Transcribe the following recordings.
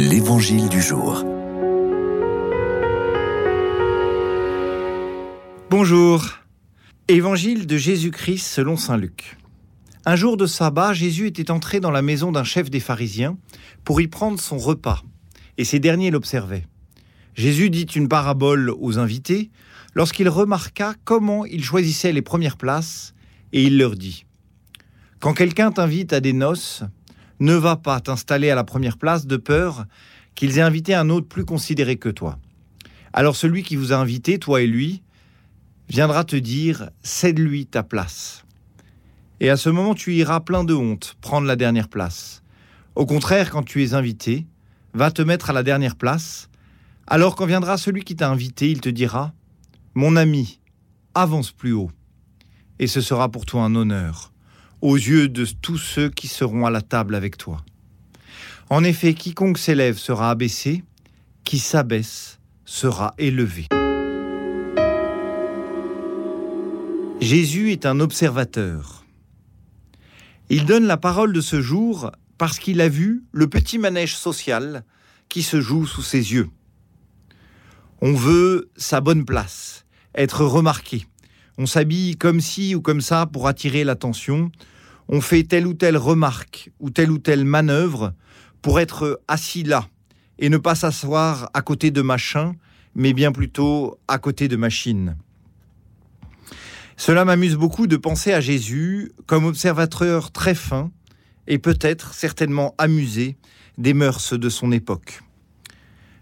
L'Évangile du jour. Bonjour. Évangile de Jésus-Christ selon Saint Luc. Un jour de sabbat, Jésus était entré dans la maison d'un chef des pharisiens pour y prendre son repas, et ces derniers l'observaient. Jésus dit une parabole aux invités lorsqu'il remarqua comment ils choisissaient les premières places, et il leur dit Quand quelqu'un t'invite à des noces, ne va pas t'installer à la première place de peur qu'ils aient invité un autre plus considéré que toi. Alors celui qui vous a invité, toi et lui, viendra te dire cède-lui ta place. Et à ce moment, tu iras plein de honte prendre la dernière place. Au contraire, quand tu es invité, va te mettre à la dernière place. Alors quand viendra celui qui t'a invité, il te dira Mon ami, avance plus haut. Et ce sera pour toi un honneur aux yeux de tous ceux qui seront à la table avec toi. En effet, quiconque s'élève sera abaissé, qui s'abaisse sera élevé. Jésus est un observateur. Il donne la parole de ce jour parce qu'il a vu le petit manège social qui se joue sous ses yeux. On veut sa bonne place, être remarqué, on s'habille comme ci ou comme ça pour attirer l'attention, on fait telle ou telle remarque ou telle ou telle manœuvre pour être assis là et ne pas s'asseoir à côté de machin, mais bien plutôt à côté de machine. Cela m'amuse beaucoup de penser à Jésus comme observateur très fin et peut-être certainement amusé des mœurs de son époque.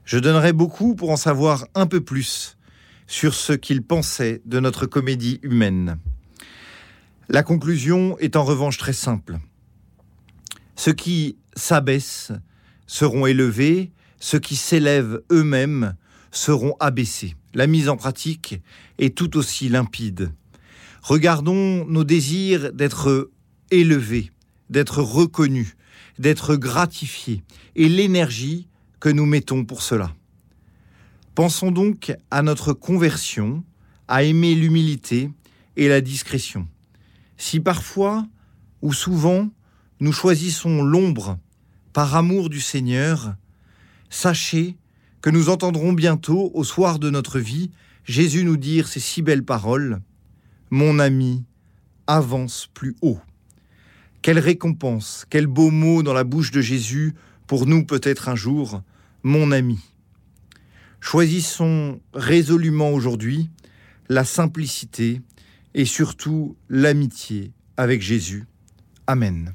Je donnerais beaucoup pour en savoir un peu plus sur ce qu'il pensait de notre comédie humaine. La conclusion est en revanche très simple. Ceux qui s'abaissent seront élevés, ceux qui s'élèvent eux-mêmes seront abaissés. La mise en pratique est tout aussi limpide. Regardons nos désirs d'être élevés, d'être reconnus, d'être gratifiés et l'énergie que nous mettons pour cela. Pensons donc à notre conversion, à aimer l'humilité et la discrétion. Si parfois ou souvent nous choisissons l'ombre par amour du Seigneur, sachez que nous entendrons bientôt, au soir de notre vie, Jésus nous dire ces si belles paroles Mon ami, avance plus haut. Quelle récompense, quel beau mot dans la bouche de Jésus pour nous peut-être un jour, mon ami. Choisissons résolument aujourd'hui la simplicité et surtout l'amitié avec Jésus. Amen.